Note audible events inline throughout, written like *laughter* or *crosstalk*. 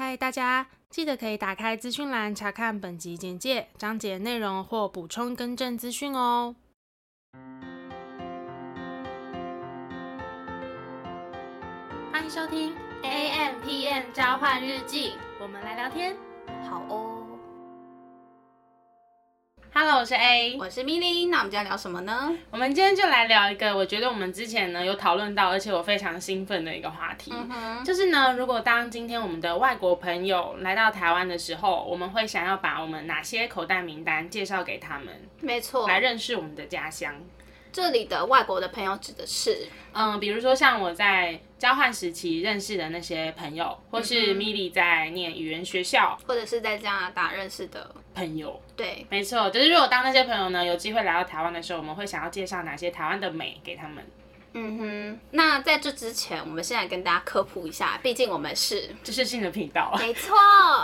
嗨，大家记得可以打开资讯栏查看本集简介、章节内容或补充更正资讯哦。欢迎收听 AMpm 交换日记，我们来聊天，好哦。Hello，我是 A，我是 Milly，那我们今天聊什么呢？我们今天就来聊一个我觉得我们之前呢有讨论到，而且我非常兴奋的一个话题，嗯，就是呢，如果当今天我们的外国朋友来到台湾的时候，我们会想要把我们哪些口袋名单介绍给他们？没错，来认识我们的家乡。这里的外国的朋友指的是，嗯，比如说像我在交换时期认识的那些朋友，或是 Milly 在念语言学校，或者是在加拿大认识的朋友。对，没错，就是如果当那些朋友呢有机会来到台湾的时候，我们会想要介绍哪些台湾的美给他们。嗯哼，那在这之前，我们先来跟大家科普一下，毕竟我们是知识性的频道。没错，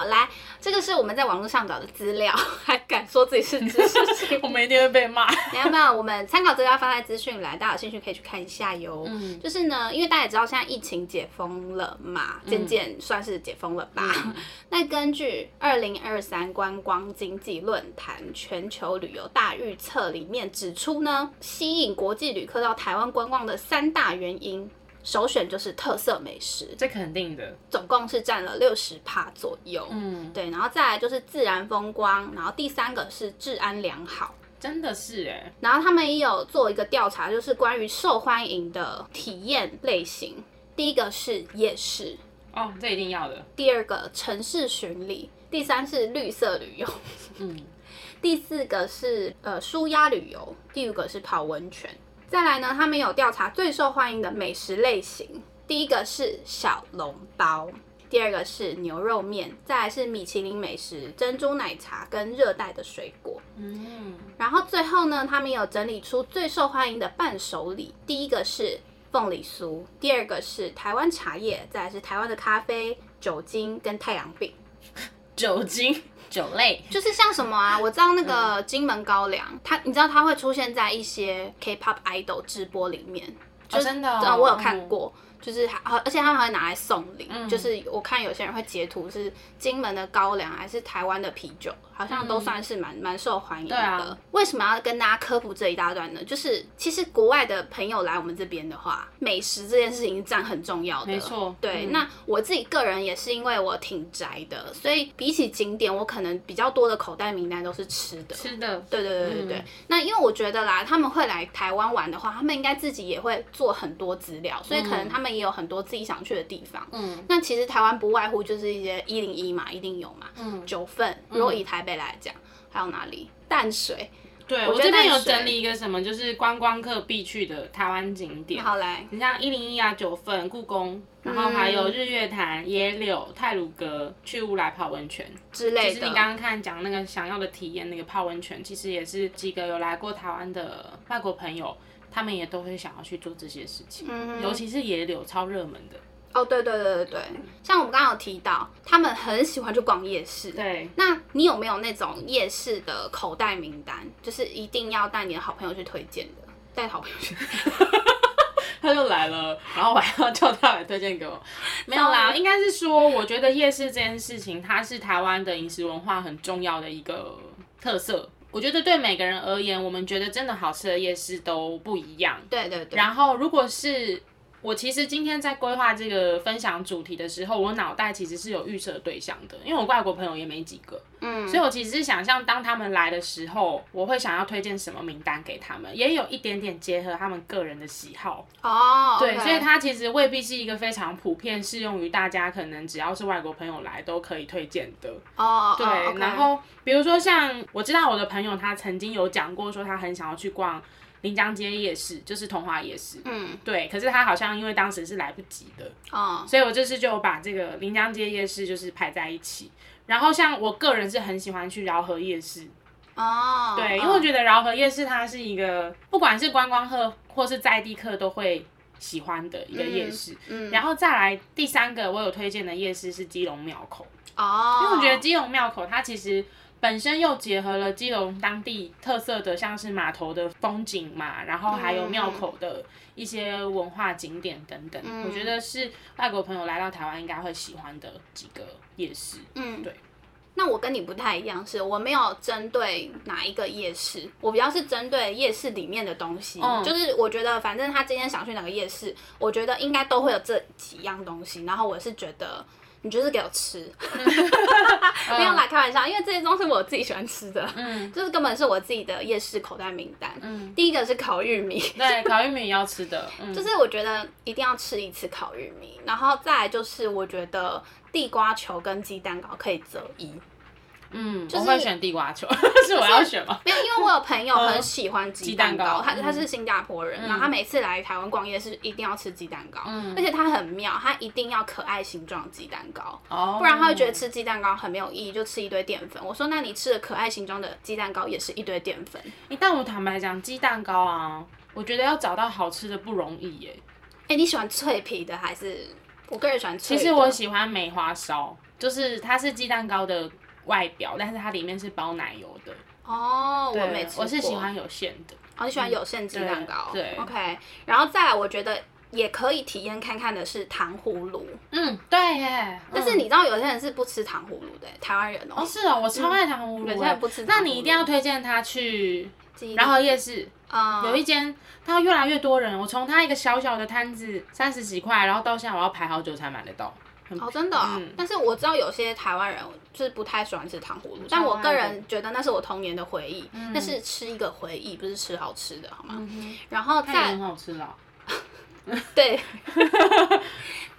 来，这个是我们在网络上找的资料，*laughs* 还敢说自己是知识性？我们一定会被骂。没有没有，我们参考资料放在资讯栏，大家有兴趣可以去看一下哟。嗯，就是呢，因为大家也知道现在疫情解封了嘛，渐渐算是解封了吧。嗯、*laughs* 那根据二零二三观光经济论坛全球旅游大预测里面指出呢，吸引国际旅客到台湾观光的。三大原因，首选就是特色美食，这肯定的，总共是占了六十趴左右。嗯，对，然后再来就是自然风光，然后第三个是治安良好，真的是哎。然后他们也有做一个调查，就是关于受欢迎的体验类型，第一个是夜市，哦，这一定要的。第二个城市巡礼，第三是绿色旅游，嗯，*laughs* 第四个是呃舒压旅游，第五个是泡温泉。再来呢，他们有调查最受欢迎的美食类型，第一个是小笼包，第二个是牛肉面，再来是米其林美食、珍珠奶茶跟热带的水果。嗯，然后最后呢，他们有整理出最受欢迎的伴手礼，第一个是凤梨酥，第二个是台湾茶叶，再来是台湾的咖啡、酒精跟太阳饼。*laughs* 酒精。酒类就是像什么啊？我知道那个金门高粱，它你知道它会出现在一些 K-pop idol 直播里面，就真的，我有看过。就是还，而且他们还会拿来送礼。嗯、就是我看有些人会截图，是金门的高粱还是台湾的啤酒，好像都算是蛮蛮、嗯、受欢迎的。啊、为什么要跟大家科普这一大段呢？就是其实国外的朋友来我们这边的话，美食这件事情占很重要的。没错。对，嗯、那我自己个人也是因为我挺宅的，所以比起景点，我可能比较多的口袋名单都是吃的。吃的。对对对对对。嗯、那因为我觉得啦，他们会来台湾玩的话，他们应该自己也会做很多资料，所以可能他们。也有很多自己想去的地方，嗯，那其实台湾不外乎就是一些一零一嘛，一定有嘛，嗯，九份，如果以台北来讲，嗯、还有哪里？淡水，对，我这边有整理一个什么，就是观光客必去的台湾景点。好来，你像一零一啊，九份，故宫，然后还有日月潭、野柳、泰鲁阁，去乌来泡温泉之类的。其实你刚刚看讲那个想要的体验，那个泡温泉，其实也是几个有来过台湾的外国朋友。他们也都会想要去做这些事情，嗯、尤其是野柳超热门的。哦，对对对对对，像我们刚刚有提到，他们很喜欢去逛夜市。对，那你有没有那种夜市的口袋名单？就是一定要带你的好朋友去推荐的，带好朋友去。*laughs* *laughs* 他就来了，然后我还要叫他来推荐给我。没有啦，应该是说，我觉得夜市这件事情，它是台湾的饮食文化很重要的一个特色。我觉得对每个人而言，我们觉得真的好吃的夜市都不一样。对对对。然后，如果是我，其实今天在规划这个分享主题的时候，我脑袋其实是有预设对象的，因为我外国朋友也没几个。嗯，所以我其实是想象，当他们来的时候，我会想要推荐什么名单给他们，也有一点点结合他们个人的喜好哦。对，okay. 所以它其实未必是一个非常普遍适用于大家，可能只要是外国朋友来都可以推荐的哦。对，哦 okay. 然后比如说像我知道我的朋友，他曾经有讲过说他很想要去逛临江街夜市，就是同华夜市。嗯，对，可是他好像因为当时是来不及的哦，所以我这次就把这个临江街夜市就是排在一起。然后像我个人是很喜欢去饶河夜市，哦，oh, 对，因为我觉得饶河夜市它是一个不管是观光客或是在地客都会喜欢的一个夜市。嗯，嗯，然后再来第三个我有推荐的夜市是基隆庙口。哦，因为我觉得基隆庙口它其实本身又结合了基隆当地特色的，像是码头的风景嘛，然后还有庙口的一些文化景点等等，嗯、我觉得是外国朋友来到台湾应该会喜欢的几个夜市。嗯，对。那我跟你不太一样，是我没有针对哪一个夜市，我比较是针对夜市里面的东西。嗯，就是我觉得反正他今天想去哪个夜市，我觉得应该都会有这几样东西。然后我是觉得。你就是给我吃，*laughs* *laughs* 没有啦，开玩笑，因为这些东西我自己喜欢吃的，嗯，*laughs* 就是根本是我自己的夜市口袋名单。嗯，第一个是烤玉米，对，烤玉米要吃的，嗯，就是我觉得一定要吃一次烤玉米，然后再来就是我觉得地瓜球跟鸡蛋糕可以择一。嗯，就是、我会选地瓜球，*laughs* 是我要选吗？没有，因为我有朋友很喜欢鸡蛋糕，他他是新加坡人，嗯、然后他每次来台湾逛夜市一定要吃鸡蛋糕，嗯、而且他很妙，他一定要可爱形状鸡蛋糕，哦、不然他会觉得吃鸡蛋糕很没有意义，就吃一堆淀粉。我说，那你吃的可爱形状的鸡蛋糕也是一堆淀粉。欸、但我坦白讲，鸡蛋糕啊，我觉得要找到好吃的不容易耶。哎、欸，你喜欢脆皮的还是？我个人喜欢脆。其实我喜欢梅花烧，就是它是鸡蛋糕的。外表，但是它里面是包奶油的哦。我没吃过，我是喜欢有馅的。哦，你喜欢有馅鸡蛋糕？对，对，OK。然后再来，我觉得也可以体验看看的是糖葫芦。嗯，对耶。但是你知道有些人是不吃糖葫芦的，台湾人哦。哦，是哦，我超爱糖葫芦。有些人不吃，那你一定要推荐他去然后夜市。啊，有一间，他越来越多人，我从他一个小小的摊子三十几块，然后到现在我要排好久才买得到。哦，真的、哦，嗯、但是我知道有些台湾人就是不太喜欢吃糖葫芦，但我个人觉得那是我童年的回忆，嗯、那是吃一个回忆，不是吃好吃的，好吗？嗯、然后再很好吃了 *laughs* *laughs* 对，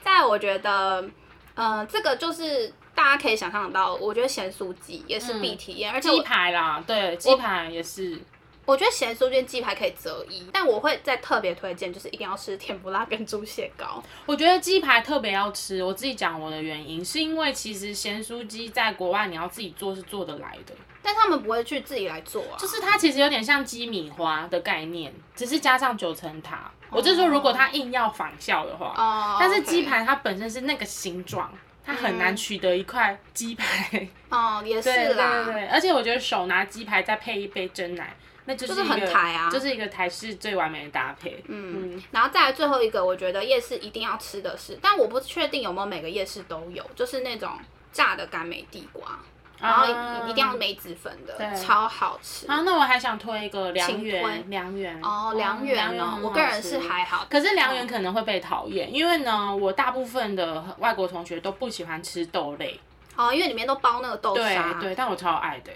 在我觉得，呃，这个就是大家可以想象得到，我觉得咸酥鸡也是必体验，嗯、而且鸡排啦，对，鸡排也是。我觉得咸酥煎鸡排可以择一，但我会再特别推荐，就是一定要吃甜不辣跟猪血糕。我觉得鸡排特别要吃，我自己讲我的原因，是因为其实咸酥鸡在国外你要自己做是做得来的，但他们不会去自己来做啊。就是它其实有点像鸡米花的概念，只是加上九层塔。我就说如果他硬要仿效的话，哦，但是鸡排它本身是那个形状，它很难取得一块鸡排。哦，也是啦，对对对，而且我觉得手拿鸡排再配一杯真奶。那就是很台啊，就是一个台式最完美的搭配。嗯，然后再来最后一个，我觉得夜市一定要吃的是，但我不确定有没有每个夜市都有，就是那种炸的甘美地瓜，然后一定要梅子粉的，超好吃。啊，那我还想推一个良缘，良缘哦，良缘哦，我个人是还好，可是良缘可能会被讨厌，因为呢，我大部分的外国同学都不喜欢吃豆类。哦，因为里面都包那个豆沙。对对，但我超爱的。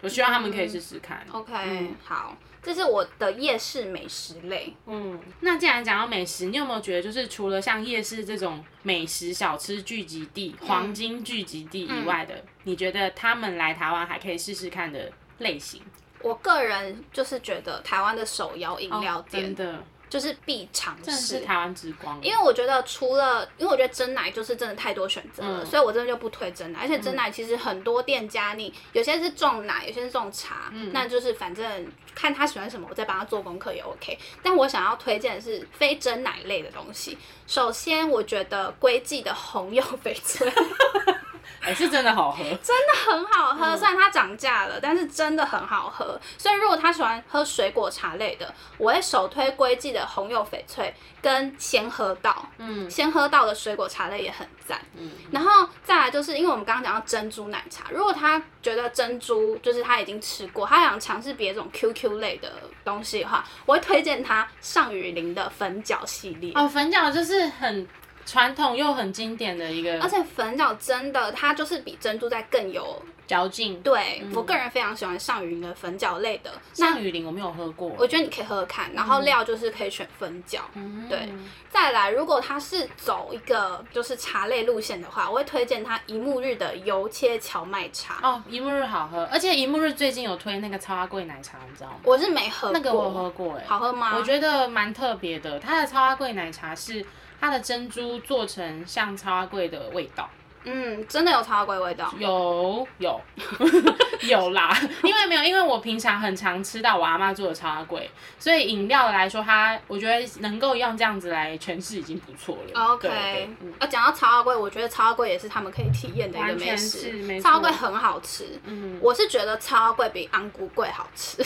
我希望他们可以试试看。嗯、OK，嗯，好，这是我的夜市美食类。嗯，那既然讲到美食，你有没有觉得，就是除了像夜市这种美食小吃聚集地、嗯、黄金聚集地以外的，嗯、你觉得他们来台湾还可以试试看的类型？我个人就是觉得台湾的手摇饮料店、哦、真的。就是必尝试，是台湾之光。因为我觉得除了，因为我觉得真奶就是真的太多选择了，嗯、所以我真的就不推真奶。而且真奶其实很多店家，你有些是重奶，有些是重茶，嗯、那就是反正看他喜欢什么，我再帮他做功课也 OK。但我想要推荐的是非真奶类的东西。首先，我觉得龟记的红柚翡翠。*laughs* 哎，是真的好喝，*laughs* 真的很好喝。虽然它涨价了，但是真的很好喝。所以如果他喜欢喝水果茶类的，我会首推龟记的红柚翡翠跟先喝到。嗯，先喝到的水果茶类也很赞。嗯，然后再来就是因为我们刚刚讲到珍珠奶茶，如果他觉得珍珠就是他已经吃过，他想尝试别种 QQ 类的东西的话，我会推荐他上雨林的粉饺系列。哦，粉饺就是很。传统又很经典的一个，而且粉饺真的，它就是比珍珠在更有嚼劲。对，我个人非常喜欢上羽林的粉饺类的。上雨林我没有喝过，我觉得你可以喝喝看。然后料就是可以选粉饺。对，再来，如果它是走一个就是茶类路线的话，我会推荐它一木日的油切荞麦茶。哦，一木日好喝，而且一木日最近有推那个超阿贵奶茶，你知道吗？我是没喝过，那个我喝过，哎，好喝吗？我觉得蛮特别的，它的超阿贵奶茶是。它的珍珠做成像超阿贵的味道，嗯，真的有茶龟味道。有有 *laughs* 有啦，因为没有，因为我平常很常吃到我阿妈做的茶龟，所以饮料来说，它我觉得能够用这样子来诠释已经不错了。OK，啊，讲到茶龟，我觉得茶龟也是他们可以体验的一个美食。茶龟很好吃，嗯，我是觉得茶龟比安菇贵好吃。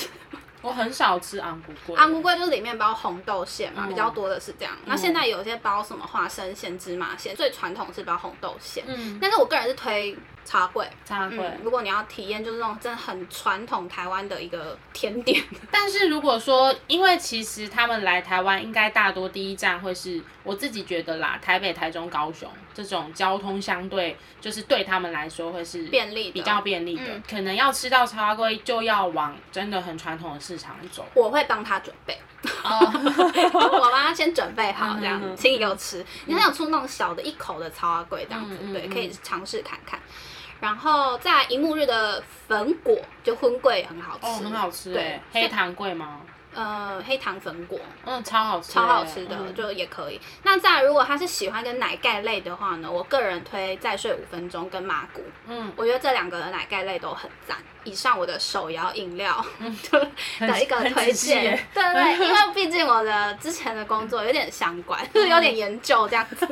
我很少吃安菇粿，安菇粿就是里面包红豆馅嘛，比较多的是这样。那现在有些包什么花生馅、芝麻馅，最传统是包红豆馅。嗯，但是我个人是推。茶粿，茶粿、嗯。如果你要体验，就是那种真的很传统台湾的一个甜点。*laughs* 但是如果说，因为其实他们来台湾，应该大多第一站会是我自己觉得啦，台北、台中、高雄这种交通相对就是对他们来说会是便利，比较便利的。嗯、可能要吃到茶粿，就要往真的很传统的市场走。我会帮他准备，我帮他先准备好这样子，请你给我吃。你看有出那种小的一口的超阿贵这样子，嗯、对，可以尝试看看。然后在银幕日的粉果，就荤贵很好吃，哦，很好吃，对，黑糖贵吗？呃，黑糖粉果，嗯，超好吃，超好吃的，就也可以。那再，如果他是喜欢跟奶盖类的话呢，我个人推再睡五分钟跟麻古，嗯，我觉得这两个的奶盖类都很赞。以上我的手摇饮料 *laughs* 的一个推荐，对对，因为毕竟我的之前的工作有点相关，就是 *laughs* 有点研究这样子。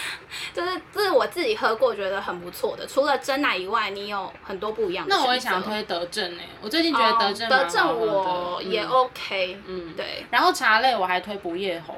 *laughs* 就是这是我自己喝过觉得很不错的，除了真奶以外，你有很多不一样的。那我也想推德政诶，我最近觉得德政德政我也 OK，嗯，对。然后茶类我还推不夜侯。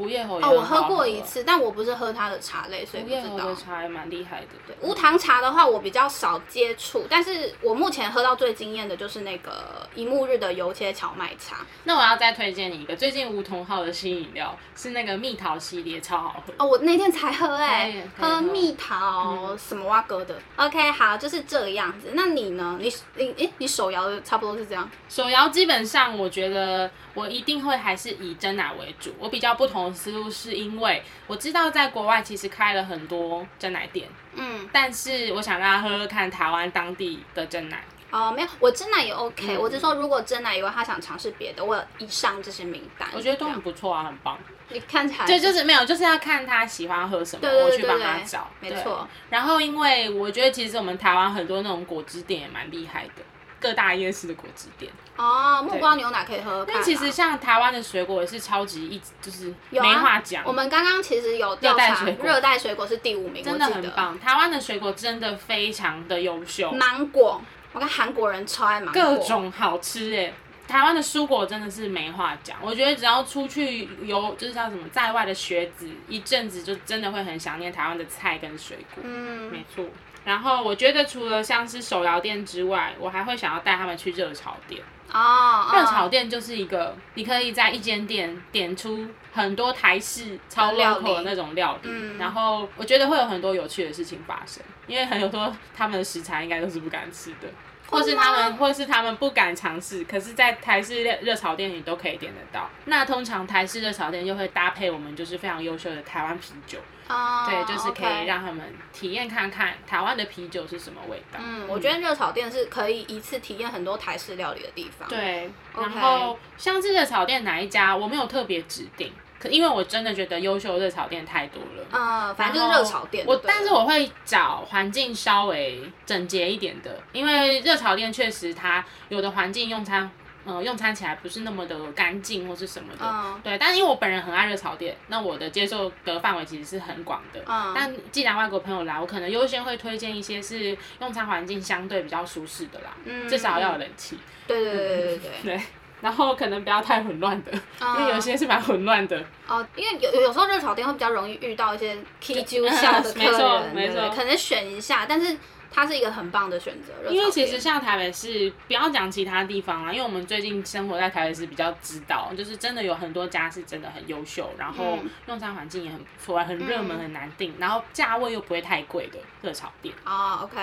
无叶侯哦，我喝过一次，但我不是喝它的茶类，所以不知道。茶还蛮厉害的。对，无糖茶的话，我比较少接触，但是我目前喝到最惊艳的就是那个一木日的油切荞麦茶。那我要再推荐你一个，最近梧桐号的新饮料是那个蜜桃系列，超好喝。哦，我那天才喝哎、欸，喝蜜桃什么蛙哥的。嗯、OK，好，就是这个样子。那你呢？你你诶，你手摇的差不多是这样。手摇基本上，我觉得我一定会还是以真奶为主。我比较不同。思路是因为我知道在国外其实开了很多真奶店，嗯，但是我想让他喝喝看台湾当地的真奶。哦，没有，我真奶也 OK，嗯，我只说如果真奶以外他想尝试别的，我有以上这些名单，我觉得都很不错啊，很棒。你看起来对，就是没有，就是要看他喜欢喝什么，对对对对，我去帮他找，没错。然后因为我觉得其实我们台湾很多那种果汁店也蛮厉害的。各大夜市的果汁店哦，木瓜牛奶可以喝。但其实像台湾的水果也是超级一，就是没话讲。我们刚刚其实有热带水果，热带水果是第五名，真的很棒。台湾的水果真的非常的优秀。芒果，我看韩国人超爱芒果，各种好吃哎。台湾的蔬果真的是没话讲，我觉得只要出去游，就是叫什么在外的学子，一阵子就真的会很想念台湾的菜跟水果。嗯，没错。然后我觉得除了像是手摇店之外，我还会想要带他们去热炒店。哦，热炒店就是一个你可以在一间店点出很多台式超 local 的那种料理，嗯、然后我觉得会有很多有趣的事情发生，因为很多他们的食材应该都是不敢吃的，或是他们或是他们不敢尝试，可是，在台式热热炒店里都可以点得到。那通常台式热炒店就会搭配我们就是非常优秀的台湾啤酒。哦，对，就是可以让他们体验看看台湾的啤酒是什么味道。嗯，我觉得热炒店是可以一次体验很多台式料理的地方。对，然后像是热炒店哪一家，我没有特别指定，可因为我真的觉得优秀的热炒店太多了。嗯，反正就是热炒店。我但是我会找环境稍微整洁一点的，因为热炒店确实它有的环境用餐。呃，用餐起来不是那么的干净或是什么的，嗯、对。但是因为我本人很爱热炒店，那我的接受的范围其实是很广的。嗯。但既然外国朋友来，我可能优先会推荐一些是用餐环境相对比较舒适的啦，嗯、至少要有冷气。对对对对对对。*laughs* 对。然后可能不要太混乱的，嗯、因为有些是蛮混乱的。哦，因为有有时候热炒店会比较容易遇到一些 K 揪下的 *laughs* 客人，没错没错，可能选一下，但是。它是一个很棒的选择，因为其实像台北市，不要讲其他地方啊，因为我们最近生活在台北市，比较知道，就是真的有很多家是真的很优秀，然后用餐环境也很不错，很热门，很难订，然后价位又不会太贵的热炒店。哦，OK。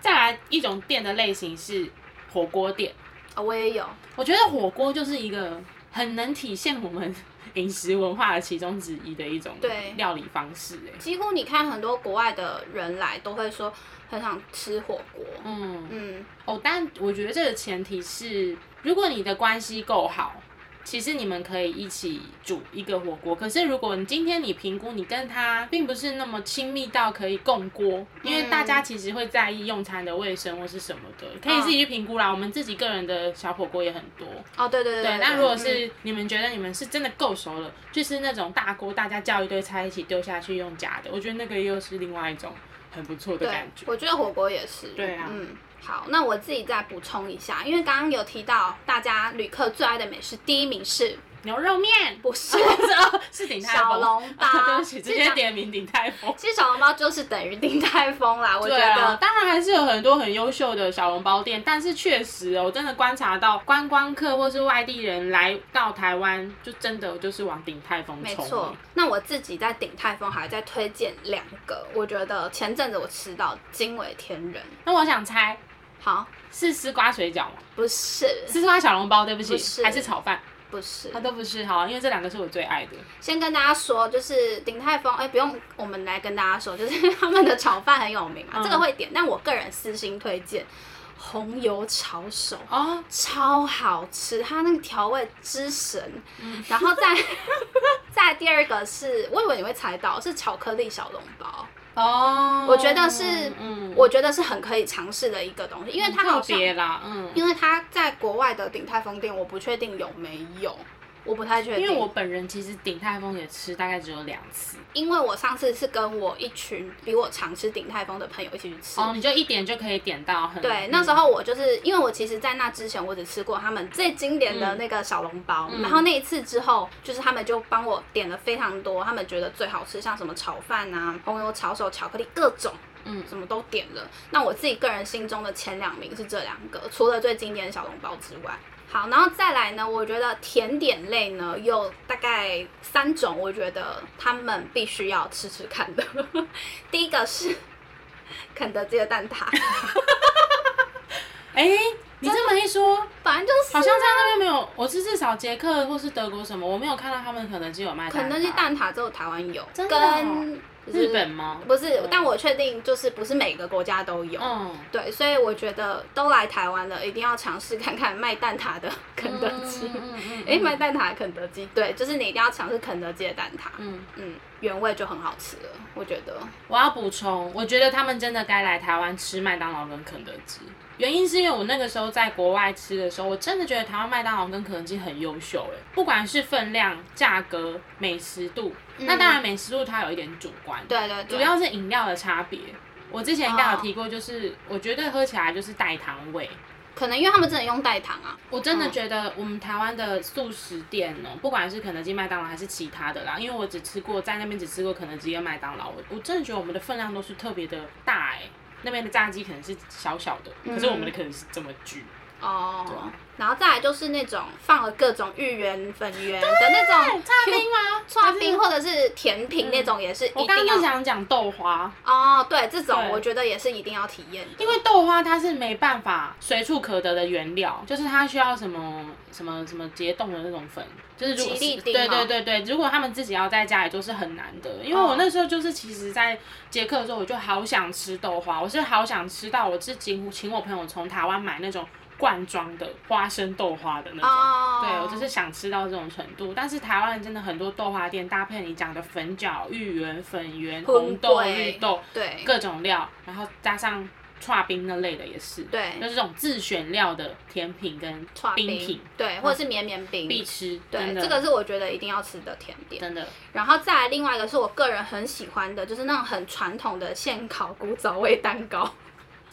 再来一种店的类型是火锅店，哦，我也有。我觉得火锅就是一个很能体现我们饮食文化的其中之一的一种料理方式。哎，几乎你看很多国外的人来都会说。很想吃火锅，嗯嗯，哦，但我觉得这个前提是，如果你的关系够好，其实你们可以一起煮一个火锅。可是如果你今天你评估你跟他并不是那么亲密到可以共锅，因为大家其实会在意用餐的卫生或是什么的，可以自己去评估啦。我们自己个人的小火锅也很多。哦，对对对。对，那如果是你们觉得你们是真的够熟了，就是那种大锅，大家叫一堆菜一起丢下去用夹的，我觉得那个又是另外一种很不错的感觉。我觉得火锅也是。对啊。嗯。好，那我自己再补充一下，因为刚刚有提到大家旅客最爱的美食，第一名是牛肉面，不是，是鼎泰丰小笼包。对不起，直接点名鼎泰丰。其实小笼包就是等于鼎泰丰啦，我觉得。当然还是有很多很优秀的小笼包店，但是确实哦，我真的观察到观光客或是外地人来到台湾，就真的就是往鼎泰丰冲。没错，那我自己在鼎泰丰还在推荐两个，我觉得前阵子我吃到惊为天人。那我想猜。好，是丝瓜水饺吗？不是，丝瓜小笼包，对不起，不是，还是炒饭？不是，它都不是。好，因为这两个是我最爱的。先跟大家说，就是鼎泰丰，哎、欸，不用我们来跟大家说，就是他们的炒饭很有名嘛，嗯、这个会点。但我个人私心推荐红油炒手哦，超好吃，它那个调味之神。嗯、然后再 *laughs* 再第二个是，我以为你会猜到，是巧克力小笼包。哦，oh, 我觉得是，嗯，我觉得是很可以尝试的一个东西，因为它好像，特别啦，嗯，因为它在国外的鼎泰丰店，我不确定有没有。我不太确定，因为我本人其实鼎泰丰也吃，大概只有两次。因为我上次是跟我一群比我常吃鼎泰丰的朋友一起去吃。哦，你就一点就可以点到很。对，那时候我就是因为我其实，在那之前我只吃过他们最经典的那个小笼包，嗯、然后那一次之后，就是他们就帮我点了非常多，他们觉得最好吃，像什么炒饭啊、红油炒手、巧克力各种，嗯，什么都点了。那我自己个人心中的前两名是这两个，除了最经典的小笼包之外。好，然后再来呢？我觉得甜点类呢，有大概三种，我觉得他们必须要吃吃看的。*laughs* 第一个是肯德基的蛋挞。哎、欸，你这么一说，反正就是好像在那边没有。我是至少捷克或是德国什么，我没有看到他们肯德基有卖。肯德基蛋挞只有台湾有，真的、哦？跟日本吗？不是，但我确定就是不是每个国家都有。嗯，对，所以我觉得都来台湾了，一定要尝试看看卖蛋挞的肯德基。哎、嗯嗯欸，卖蛋挞的肯德基，对，就是你一定要尝试肯德基的蛋挞。嗯嗯，原味就很好吃了，我觉得。我要补充，我觉得他们真的该来台湾吃麦当劳跟肯德基。原因是因为我那个时候在国外吃的时候，我真的觉得台湾麦当劳跟肯德基很优秀哎，不管是分量、价格、美食度，嗯、那当然美食度它有一点主观，对对对，主要是饮料的差别。我之前应该有提过，就是我觉得喝起来就是代糖味，可能因为他们真的用代糖啊。我真的觉得我们台湾的素食店呢，不管是肯德基、麦当劳还是其他的啦，因为我只吃过在那边只吃过肯德基跟麦当劳，我我真的觉得我们的分量都是特别的大哎。那边的炸鸡可能是小小的，可是我们的可能是这么巨。哦，对。然后再来就是那种放了各种芋圆、粉圆的那种剉冰吗？*laughs* 剉冰或者是甜品那种也是一定要。我刚刚想讲豆花。哦，对，这种我觉得也是一定要体验的。因为豆花它是没办法随处可得的原料，就是它需要什么什么什么结冻的那种粉。就是如果是对对对对，如果他们自己要在家里做是很难的，因为我那时候就是其实，在捷克的时候，我就好想吃豆花，我是好想吃到，我是几乎请我朋友从台湾买那种罐装的花生豆花的那种，oh. 对，我就是想吃到这种程度。但是台湾真的很多豆花店搭配你讲的粉饺、芋圆、粉圆、红豆、绿豆，对，各种料，然后加上。串冰那类的也是，对，就是这种自选料的甜品跟冰品，对，或者是绵绵冰必吃，对，这个是我觉得一定要吃的甜点，真的。然后再来另外一个是我个人很喜欢的，就是那种很传统的现烤古早味蛋糕。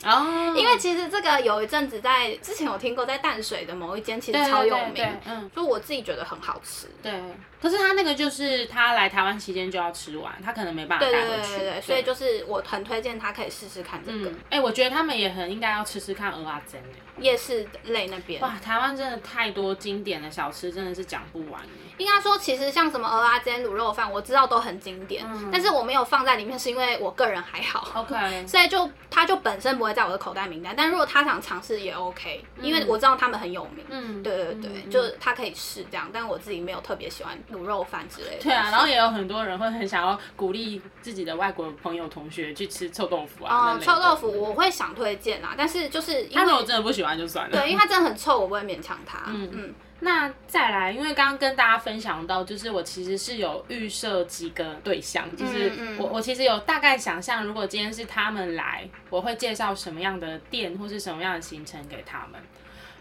哦，因为其实这个有一阵子在之前有听过，在淡水的某一间其实超有名，嗯，所以我自己觉得很好吃，对。可是他那个就是他来台湾期间就要吃完，他可能没办法带回去。对对对对，所以就是我很推荐他可以试试看这个。哎，我觉得他们也很应该要吃吃看蚵仔煎。夜市类那边。哇，台湾真的太多经典的小吃，真的是讲不完。应该说，其实像什么鹅啊煎、卤肉饭，我知道都很经典，但是我没有放在里面，是因为我个人还好。OK。所以就它就本身不会在我的口袋名单，但如果他想尝试也 OK，因为我知道他们很有名。嗯。对对对，就是他可以试这样，但我自己没有特别喜欢。卤肉饭之类的，对啊，然后也有很多人会很想要鼓励自己的外国朋友同学去吃臭豆腐啊。哦，臭豆腐我会想推荐啊，但是就是因为我真的不喜欢就算了。对，因为它真的很臭，我不会勉强他。嗯嗯。那再来，因为刚刚跟大家分享到，就是我其实是有预设几个对象，就是我我其实有大概想象，如果今天是他们来，我会介绍什么样的店或是什么样的行程给他们。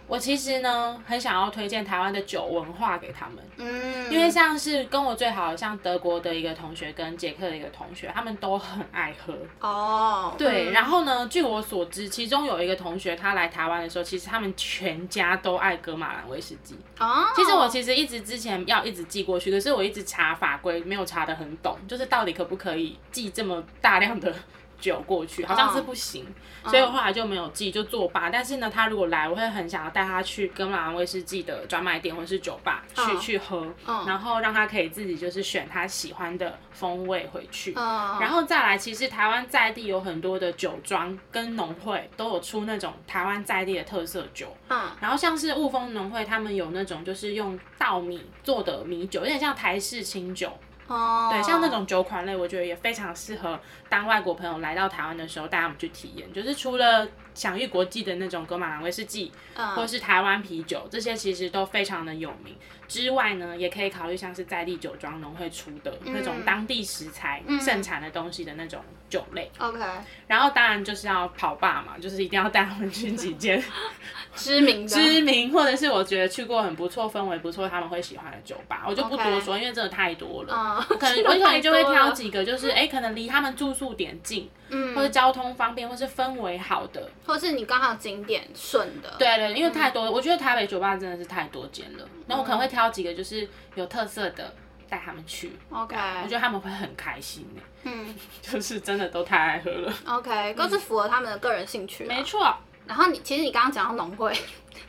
我其实呢，很想要推荐台湾的酒文化给他们，嗯，因为像是跟我最好的，像德国的一个同学跟捷克的一个同学，他们都很爱喝哦，对，嗯、然后呢，据我所知，其中有一个同学他来台湾的时候，其实他们全家都爱格马兰威士忌哦。其实我其实一直之前要一直寄过去，可是我一直查法规没有查得很懂，就是到底可不可以寄这么大量的。酒过去好像是不行，oh. 所以我后来就没有寄，就作罢。但是呢，他如果来，我会很想要带他去噶玛兰威士忌的专卖店或者是酒吧去、oh. 去喝，oh. 然后让他可以自己就是选他喜欢的风味回去。Oh. 然后再来，其实台湾在地有很多的酒庄跟农会都有出那种台湾在地的特色酒。Oh. 然后像是雾峰农会，他们有那种就是用稻米做的米酒，有点像台式清酒。哦，对，像那种酒款类，我觉得也非常适合当外国朋友来到台湾的时候带他们去体验。就是除了享誉国际的那种格马兰威士忌，或者是台湾啤酒，这些其实都非常的有名。之外呢，也可以考虑像是在地酒庄农会出的那种当地食材盛产的东西的那种酒类。OK，然后当然就是要跑吧嘛，就是一定要带他们去几间 *laughs* 知名、知名或者是我觉得去过很不错、氛围不错、他们会喜欢的酒吧，我就不多说，因为真的太多了。可能 *laughs* 我可能就会挑几个，就是哎，可能离他们住宿点近，或者交通方便，或是氛围好的，或是你刚好景点顺的。对对，因为太多了，我觉得台北酒吧真的是太多间了，那我可能会挑。挑几个就是有特色的，带他们去。OK，我觉得他们会很开心。嗯，*laughs* 就是真的都太爱喝了。OK，都是符合他们的个人兴趣。没错。然后你其实你刚刚讲到农会，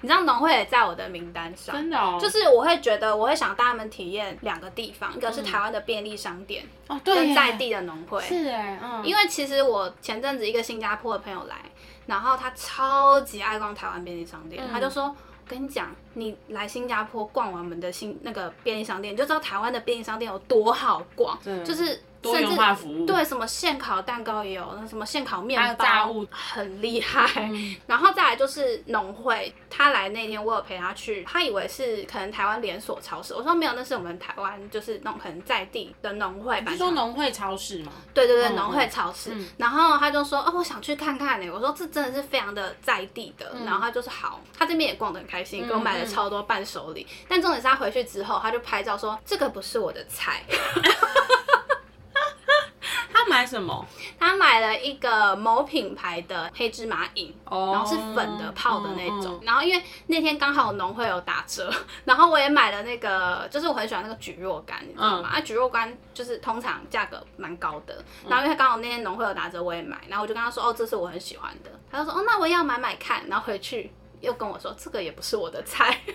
你知道农会也在我的名单上。真的哦。就是我会觉得我会想带他们体验两个地方，一个是台湾的便利商店，哦，对，跟在地的农会。是哎，嗯。因为其实我前阵子一个新加坡的朋友来，然后他超级爱逛台湾便利商店，他就说。跟你讲，你来新加坡逛完我们的新那个便利商店，你就知道台湾的便利商店有多好逛，就是。多元化服务，对，什么现烤蛋糕也有，那什么现烤面包，很厉害。嗯、*laughs* 然后再来就是农会，他来那天我有陪他去，他以为是可能台湾连锁超市，我说没有，那是我们台湾就是那种可能在地的农会。你说农会超市吗？对对对，农、嗯、会超市。嗯、然后他就说哦，我想去看看呢。我说这真的是非常的在地的。嗯、然后他就是好，他这边也逛得很开心，给我买了超多伴手礼。但重点是他回去之后，他就拍照说这个不是我的菜。*laughs* 买什么？他买了一个某品牌的黑芝麻饮，oh, 然后是粉的泡的那种。嗯嗯、然后因为那天刚好农会有打折，*laughs* 然后我也买了那个，就是我很喜欢那个蒟蒻干，你知道吗？啊、嗯，蒟蒻干就是通常价格蛮高的。然后因为他刚好那天农会有打折，我也买。然后我就跟他说：“哦，这是我很喜欢的。”他就说：“哦，那我也要买买看。”然后回去又跟我说：“这个也不是我的菜。*laughs* ”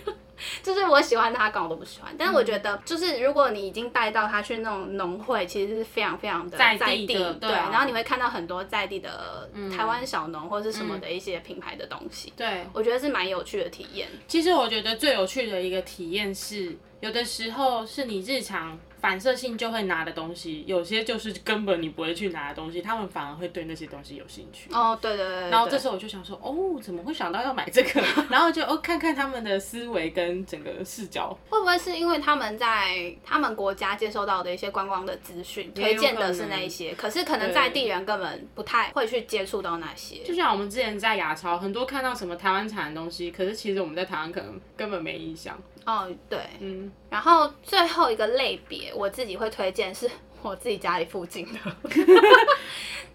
就是我喜欢他，刚我都不喜欢。但是我觉得，就是如果你已经带到他去那种农会，其实是非常非常的在地，对。然后你会看到很多在地的台湾小农或者是什么的一些品牌的东西。对，我觉得是蛮有趣的体验。其实我觉得最有趣的一个体验是，有的时候是你日常。反射性就会拿的东西，有些就是根本你不会去拿的东西，他们反而会对那些东西有兴趣。哦，对对对。然后这时候我就想说，哦，怎么会想到要买这个？*laughs* 然后就哦，看看他们的思维跟整个视角。会不会是因为他们在他们国家接收到的一些观光的资讯，推荐的是那一些？可是可能在地人根本不太会去接触到那些。就像我们之前在亚超，很多看到什么台湾产的东西，可是其实我们在台湾可能根本没印象。哦，对，嗯，然后最后一个类别，我自己会推荐是我自己家里附近的，*laughs*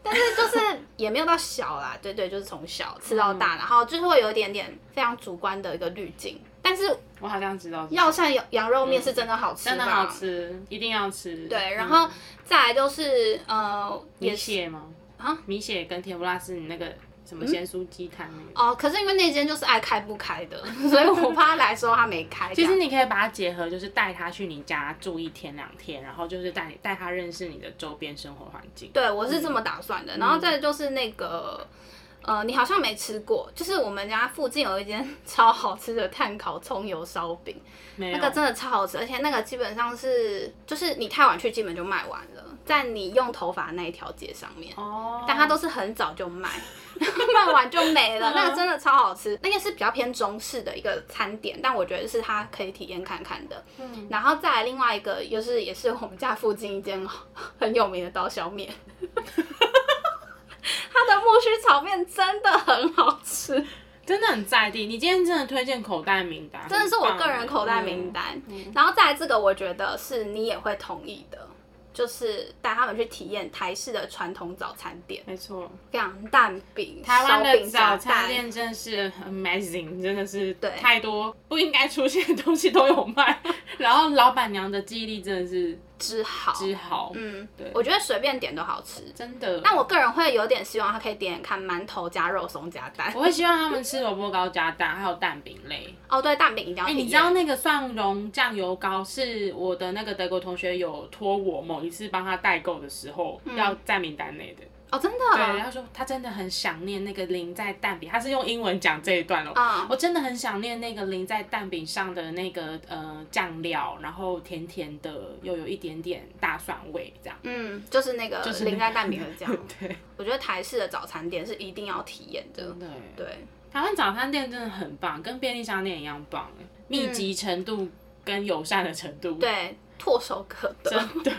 但是就是也没有到小啦，对对，就是从小吃到大，嗯、然后就是会有一点点非常主观的一个滤镜，但是我好像知道，药膳羊羊肉面是真的好吃，真的好吃，一定要吃。对，然后再来就是呃，米血吗？啊，米血跟甜不辣是你那个。什么咸酥鸡摊那个？哦，可是因为那间就是爱开不开的，*laughs* 所以我怕他来说他没开。*laughs* 其实你可以把它结合，就是带他去你家住一天两天，然后就是带你带他认识你的周边生活环境。对，我是这么打算的。嗯、然后再就是那个，呃，你好像没吃过，就是我们家附近有一间超好吃的炭烤葱油烧饼，那个真的超好吃，而且那个基本上是就是你太晚去，基本就卖完了，在你用头发那一条街上面。哦。但它都是很早就卖。*laughs* 卖完就没了。那个真的超好吃，那个是比较偏中式的一个餐点，但我觉得是它可以体验看看的。嗯，然后再来另外一个，又是也是我们家附近一间很有名的刀削面，*laughs* 它的木须炒面真的很好吃。真的很在地，你今天真的推荐口袋名单，真的是我个人口袋名单。嗯、然后再来这个，我觉得是你也会同意的。就是带他们去体验台式的传统早餐店，没错，像蛋饼，台湾的早餐店真的是 amazing，真的是对。太多不应该出现的东西都有卖，*laughs* 然后老板娘的记忆力真的是之好之好，嗯，对，我觉得随便点都好吃，真的。但我个人会有点希望他可以点点看馒头加肉松加蛋，我会希望他们吃萝卜糕加蛋，还有蛋饼类。哦，对，蛋饼一定要。哎、欸，你知道那个蒜蓉酱油糕是我的那个德国同学有托我某一次帮他代购的时候、嗯、要在名单内的。哦，真的。对，他说他真的很想念那个淋在蛋饼，他是用英文讲这一段哦。啊。我真的很想念那个淋在蛋饼上的那个呃酱料，然后甜甜的，又有一点点大蒜味，这样。嗯，就是那个淋在蛋饼的酱。*laughs* 对。我觉得台式的早餐店是一定要体验的。真的。对。台湾早餐店真的很棒，跟便利商店一样棒，密集程度跟友善的程度。嗯、对，唾手可得。真的。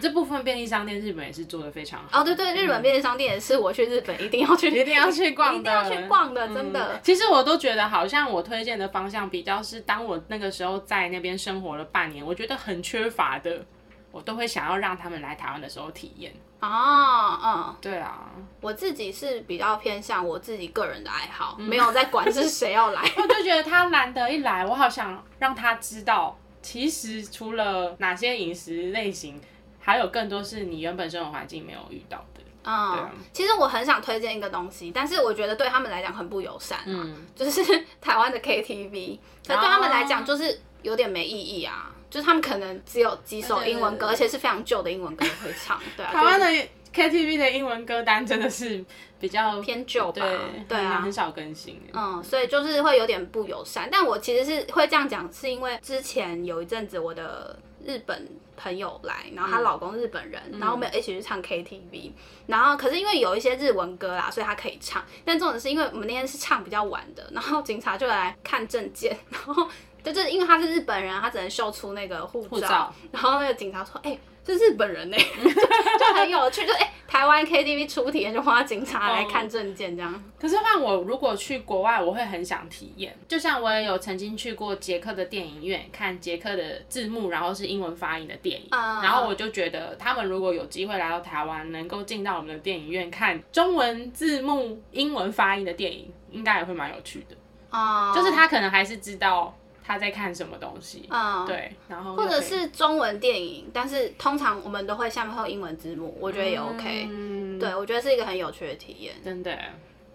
这部分便利商店日本也是做的非常好。哦，对对，日本便利商店也是我去日本一定要去、一定要去 *laughs* 逛的，一定要去逛的，真的、嗯。其实我都觉得，好像我推荐的方向比较是，当我那个时候在那边生活了半年，我觉得很缺乏的，我都会想要让他们来台湾的时候体验。哦，嗯，对啊，我自己是比较偏向我自己个人的爱好，嗯、没有在管是谁要来，*laughs* 我就觉得他难得一来，我好想让他知道，其实除了哪些饮食类型。还有更多是你原本生活环境没有遇到的。嗯，其实我很想推荐一个东西，但是我觉得对他们来讲很不友善。嗯，就是台湾的 KTV，可 *laughs* 对他们来讲就是有点没意义啊。就是他们可能只有几首英文歌，而且是非常旧的英文歌会唱。对啊，台湾的 KTV 的英文歌单真的是 *laughs* 比较偏旧吧？对，对啊，很少更新。嗯，所以就是会有点不友善。但我其实是会这样讲，是因为之前有一阵子我的。日本朋友来，然后她老公日本人，嗯、然后我们一起去唱 KTV，然后可是因为有一些日文歌啦，所以她可以唱。但重点是因为我们那天是唱比较晚的，然后警察就来看证件，然后就是因为他是日本人，他只能秀出那个护照，照然后那个警察说：“哎、欸。”是日本人呢，*laughs* 就很有趣，就哎、欸，台湾 KTV 初体验就花警察来看证件这样。可是换我如果去国外，我会很想体验。就像我也有曾经去过捷克的电影院看捷克的字幕，然后是英文发音的电影，嗯、然后我就觉得他们如果有机会来到台湾，能够进到我们的电影院看中文字幕、英文发音的电影，应该也会蛮有趣的。哦、嗯，就是他可能还是知道。他在看什么东西？嗯，对，然后或者是中文电影，但是通常我们都会下面会有英文字幕，我觉得也 OK。嗯，对，我觉得是一个很有趣的体验，真的。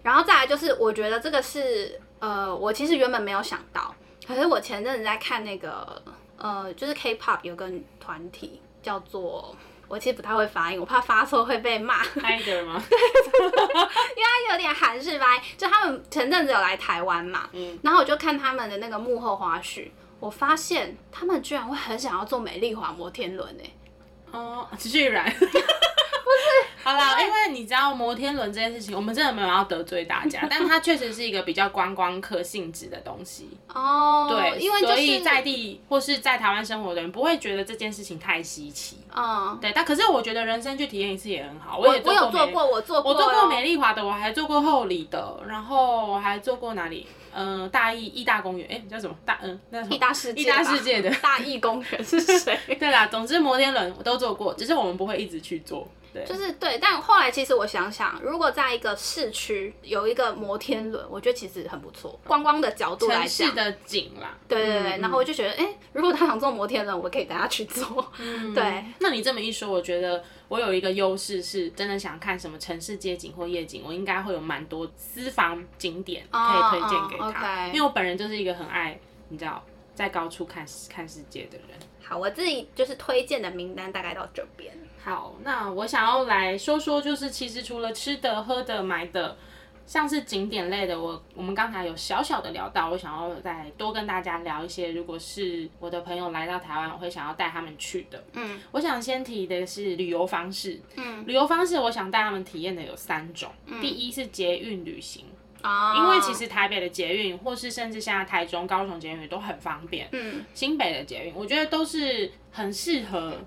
然后再来就是，我觉得这个是呃，我其实原本没有想到，可是我前阵子在看那个呃，就是 K-pop 有个团体叫做。我其实不太会发音，我怕发错会被骂。*laughs* Tiger 吗？对对对，*laughs* 因为他有点韩式发音。就他们前阵子有来台湾嘛，嗯，然后我就看他们的那个幕后花絮，我发现他们居然会很想要做美丽华摩天轮诶。哦，居然。好啦，因为你知道摩天轮这件事情，我们真的没有要得罪大家，*laughs* 但它确实是一个比较观光客性质的东西哦。对，因为、就是、所以在地或是在台湾生活的人不会觉得这件事情太稀奇。嗯，对。但可是我觉得人生去体验一次也很好。我也我有做过，我做过，我做过美丽华的，我还做过后里的，然后我还做过哪里？嗯、呃，大义义大公园，哎、欸，叫什么大？嗯，那什么？义大世界。义大世界的大义公园是谁？*laughs* 对啦，总之摩天轮我都做过，只是我们不会一直去做。对就是对，但后来其实我想想，如果在一个市区有一个摩天轮，我觉得其实很不错。观光的角度来讲，城市的景啦。对对对，嗯、然后我就觉得，哎、欸，如果他想坐摩天轮，我可以带他去坐。*laughs* 嗯，对。那你这么一说，我觉得我有一个优势，是真的想看什么城市街景或夜景，我应该会有蛮多私房景点可以推荐给他。Oh, oh, okay. 因为我本人就是一个很爱你知道在高处看看世界的人。好，我自己就是推荐的名单大概到这边。好，那我想要来说说，就是其实除了吃的、喝的、买的，像是景点类的，我我们刚才有小小的聊到，我想要再多跟大家聊一些，如果是我的朋友来到台湾，我会想要带他们去的。嗯，我想先提的是旅游方式。嗯，旅游方式，我想带他们体验的有三种。嗯，第一是捷运旅行。啊，因为其实台北的捷运，或是甚至现在台中、高雄捷运都很方便。嗯，新北的捷运，我觉得都是很适合。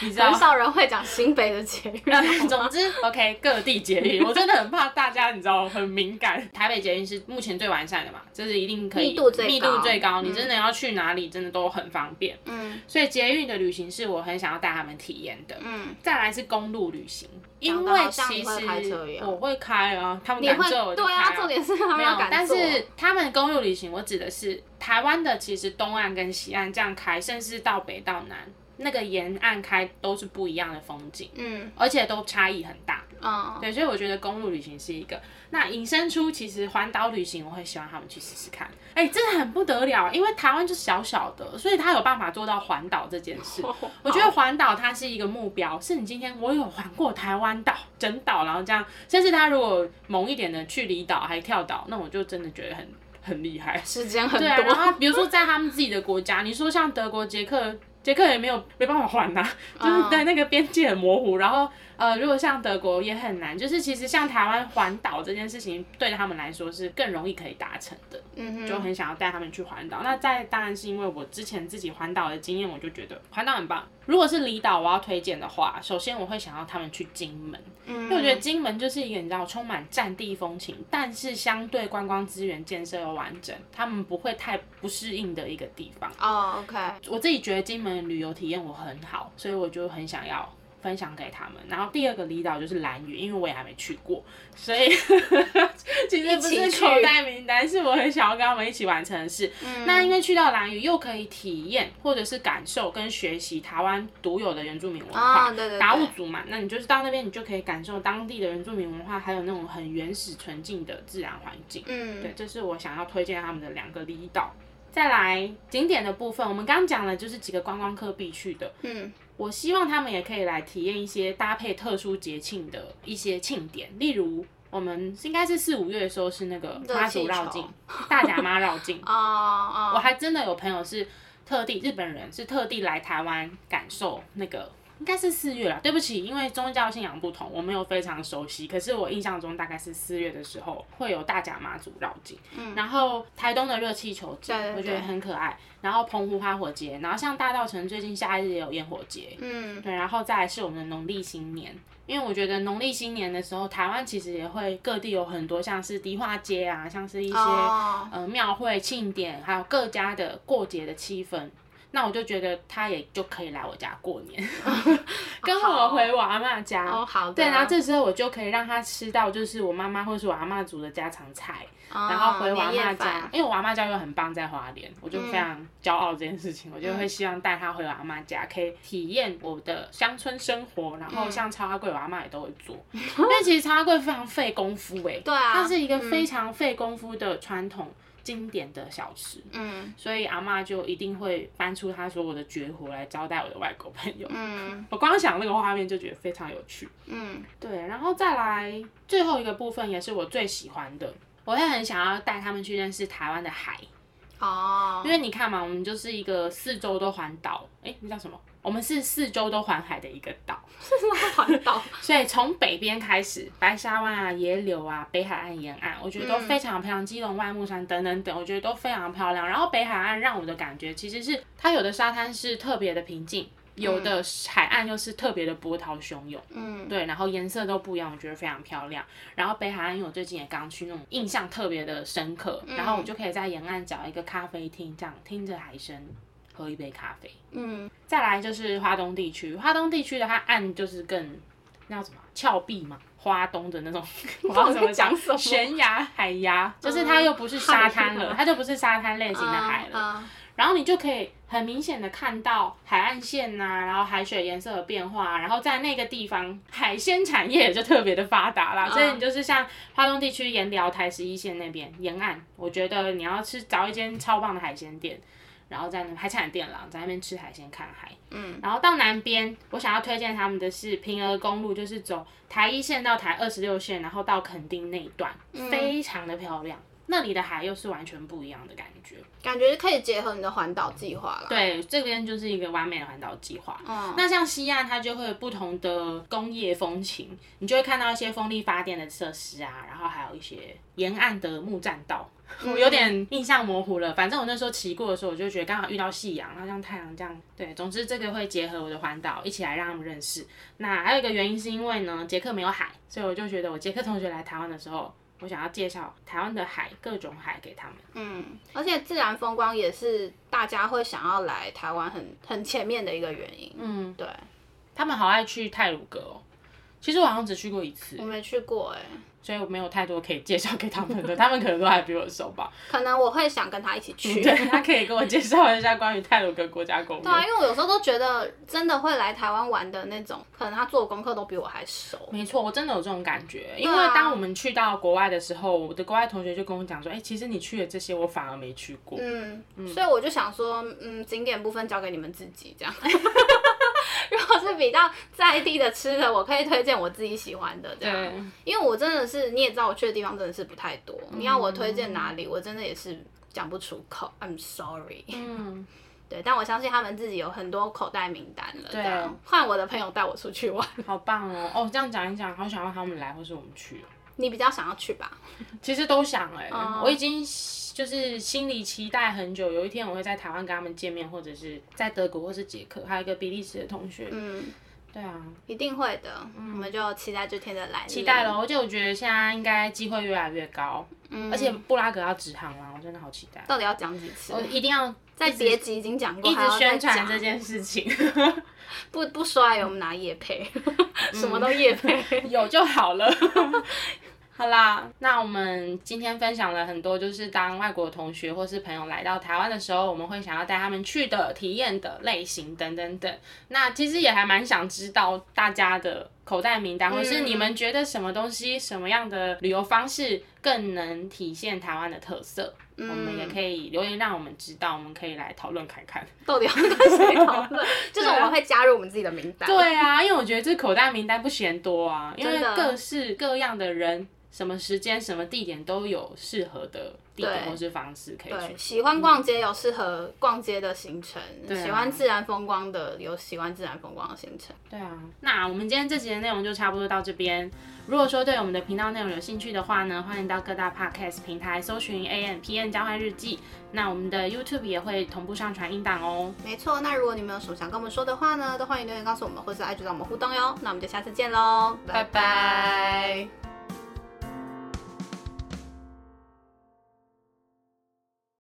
你知道很少人会讲新北的捷运。总之，OK，各地捷运，我真的很怕大家，你知道很敏感。台北捷运是目前最完善的嘛，就是一定可以密度最高，密度最高，你真的要去哪里，真的都很方便。嗯，所以捷运的旅行是我很想要带他们体验的。嗯，再来是公路旅行，因为其实我会开啊，他们敢坐我就开。对啊，重点是他们要敢坐。但是他们公路旅行，我指的是台湾的，其实东岸跟西岸这样开，甚至到北到南。那个沿岸开都是不一样的风景，嗯，而且都差异很大，嗯，对，所以我觉得公路旅行是一个。那引申出其实环岛旅行，我会希望他们去试试看。哎、欸，真的很不得了，因为台湾就小小的，所以他有办法做到环岛这件事。哦、*laughs* 我觉得环岛它是一个目标，是你今天我有环过台湾岛整岛，然后这样，甚至他如果猛一点的去离岛还跳岛，那我就真的觉得很很厉害，时间很多。对啊，然后比如说在他们自己的国家，你说像德国、捷克。捷克也没有没办法还呐、啊，就是在那个边界很模糊。然后呃，如果像德国也很难，就是其实像台湾环岛这件事情，对他们来说是更容易可以达成的。嗯哼，就很想要带他们去环岛。那在当然是因为我之前自己环岛的经验，我就觉得环岛很棒。如果是离岛我要推荐的话，首先我会想要他们去金门，嗯、因为我觉得金门就是一个你知道充满战地风情，但是相对观光资源建设又完整，他们不会太不适应的一个地方。哦，OK，我自己觉得金门旅游体验我很好，所以我就很想要。分享给他们，然后第二个离岛就是兰屿，因为我也还没去过，所以 *laughs* 其实不是口袋名单，是我很想要跟他们一起完成的事。嗯、那因为去到兰屿又可以体验或者是感受跟学习台湾独有的原住民文化，哦、对对对，达悟族嘛，那你就是到那边，你就可以感受当地的原住民文化，还有那种很原始纯净的自然环境。嗯，对，这是我想要推荐他们的两个离岛。再来景点的部分，我们刚刚讲了就是几个观光客必去的。嗯，我希望他们也可以来体验一些搭配特殊节庆的一些庆典，例如我们应该是四五月的时候是那个妈祖绕境，大甲妈绕境。*laughs* 哦哦，我还真的有朋友是特地日本人，是特地来台湾感受那个。应该是四月啦，对不起，因为宗教信仰不同，我没有非常熟悉。可是我印象中大概是四月的时候会有大甲妈祖绕境，嗯，然后台东的热气球节，我觉得很可爱。然后澎湖花火节，然后像大稻城最近夏日也有烟火节，嗯，对，然后再来是我们的农历新年，因为我觉得农历新年的时候，台湾其实也会各地有很多像是迪化街啊，像是一些、哦、呃庙会庆典，还有各家的过节的气氛。那我就觉得他也就可以来我家过年，*laughs* 跟我回我阿嬷家。哦，好的。对，然后这时候我就可以让他吃到，就是我妈妈或是我阿嬷煮的家常菜。哦、然后回我阿嬷家，因为我阿嬷家又很棒，在花莲，我就非常骄傲这件事情。嗯、我就会希望带他回我阿嬷家，可以体验我的乡村生活。然后像超阿贵，我阿嬷也都会做，嗯、*laughs* 因为其实超阿贵非常费功夫哎。对啊。它是一个非常费功夫的传统。经典的小吃，嗯，所以阿妈就一定会搬出她所有的绝活来招待我的外国朋友，嗯，我光想那个画面就觉得非常有趣，嗯，对，然后再来最后一个部分也是我最喜欢的，我会很想要带他们去认识台湾的海，哦，因为你看嘛，我们就是一个四周都环岛，哎，那叫什么？我们是四周都环海的一个岛，环岛？*laughs* 所以从北边开始，白沙湾啊、野柳啊、北海岸沿岸，我觉得都非常漂亮。基隆外木山等等等，我觉得都非常漂亮。然后北海岸让我的感觉其实是，它有的沙滩是特别的平静，有的海岸又是特别的波涛汹涌。嗯，对，然后颜色都不一样，我觉得非常漂亮。然后北海岸，因为我最近也刚去，那种印象特别的深刻。然后我就可以在沿岸找一个咖啡厅，这样听着海声。喝一杯咖啡，嗯，再来就是花东地区，花东地区的它岸就是更那叫什么峭壁嘛，花东的那种，*laughs* 我道怎么讲？悬崖海崖，就是它又不是沙滩了，它就不是沙滩类型的海了。然后你就可以很明显的看到海岸线呐、啊，然后海水颜色的变化，然后在那个地方海鲜产业也就特别的发达啦。所以你就是像花东地区沿辽台十一线那边沿岸，我觉得你要吃找一间超棒的海鲜店。然后在那海产店啦，在那边吃海鲜看海。嗯，然后到南边，我想要推荐他们的是平峨公路，就是走台一线到台二十六线，然后到垦丁那一段，嗯、非常的漂亮。那里的海又是完全不一样的感觉，感觉可以结合你的环岛计划了。对，这边就是一个完美的环岛计划。嗯，那像西岸，它就会有不同的工业风情，你就会看到一些风力发电的设施啊，然后还有一些沿岸的木栈道，*laughs* 我有点印象模糊了。反正我那时候骑过的时候，我就觉得刚好遇到夕阳，然后像太阳这样。对，总之这个会结合我的环岛一起来让他们认识。那还有一个原因是因为呢，捷克没有海，所以我就觉得我捷克同学来台湾的时候。我想要介绍台湾的海，各种海给他们。嗯，而且自然风光也是大家会想要来台湾很很前面的一个原因。嗯，对，他们好爱去泰鲁阁哦。其实我好像只去过一次，我没去过哎。所以我没有太多可以介绍给他们的，他们可能都还比我熟吧。可能我会想跟他一起去。对，他可以跟我介绍一下关于泰鲁阁国家公园。对啊，因为我有时候都觉得，真的会来台湾玩的那种，可能他做的功课都比我还熟。没错，我真的有这种感觉。因为当我们去到国外的时候，我的国外同学就跟我讲说，哎、欸，其实你去的这些，我反而没去过。嗯，嗯，所以我就想说，嗯，景点部分交给你们自己这样。*laughs* 是比较在地的吃的，我可以推荐我自己喜欢的这样，对因为我真的是你也知道，我去的地方真的是不太多。嗯、你要我推荐哪里，我真的也是讲不出口。I'm sorry。*laughs* 嗯，对，但我相信他们自己有很多口袋名单了。对，换我的朋友带我出去玩，好棒哦！哦，这样讲一讲，好想让他们来，或是我们去。你比较想要去吧？其实都想哎、我已经就是心里期待很久，有一天我会在台湾跟他们见面，或者是在德国或是捷克，还有一个比利时的同学。嗯，对啊，一定会的。嗯、我们就期待这天的来临。期待了，而且我觉得现在应该机会越来越高。嗯，而且布拉格要直航了，我真的好期待。到底要讲几次？我一定要在别集已经讲过，一直宣传这件事情。不不衰，我们拿叶配，什么都叶配，*laughs* 有就好了。*laughs* 好啦，那我们今天分享了很多，就是当外国同学或是朋友来到台湾的时候，我们会想要带他们去的体验的类型等等等。那其实也还蛮想知道大家的口袋名单，或是你们觉得什么东西、什么样的旅游方式更能体现台湾的特色？嗯、我们也可以留言让我们知道，我们可以来讨论看看，到底要跟谁讨论？就是我们会加入我们自己的名单。对啊，因为我觉得这口袋名单不嫌多啊，因为各式各样的人。什么时间、什么地点都有适合的地点或是方式可以去。对，喜欢逛街有适合逛街的行程，嗯、喜欢自然风光的有喜欢自然风光的行程。对啊，那我们今天这集的内容就差不多到这边。如果说对我们的频道内容有兴趣的话呢，欢迎到各大 podcast 平台搜寻 A M P N 交换日记。那我们的 YouTube 也会同步上传音档哦。没错，那如果你们有什么想跟我们说的话呢，都欢迎留言告诉我们，或是 IG 找我们互动哟。那我们就下次见喽，拜拜。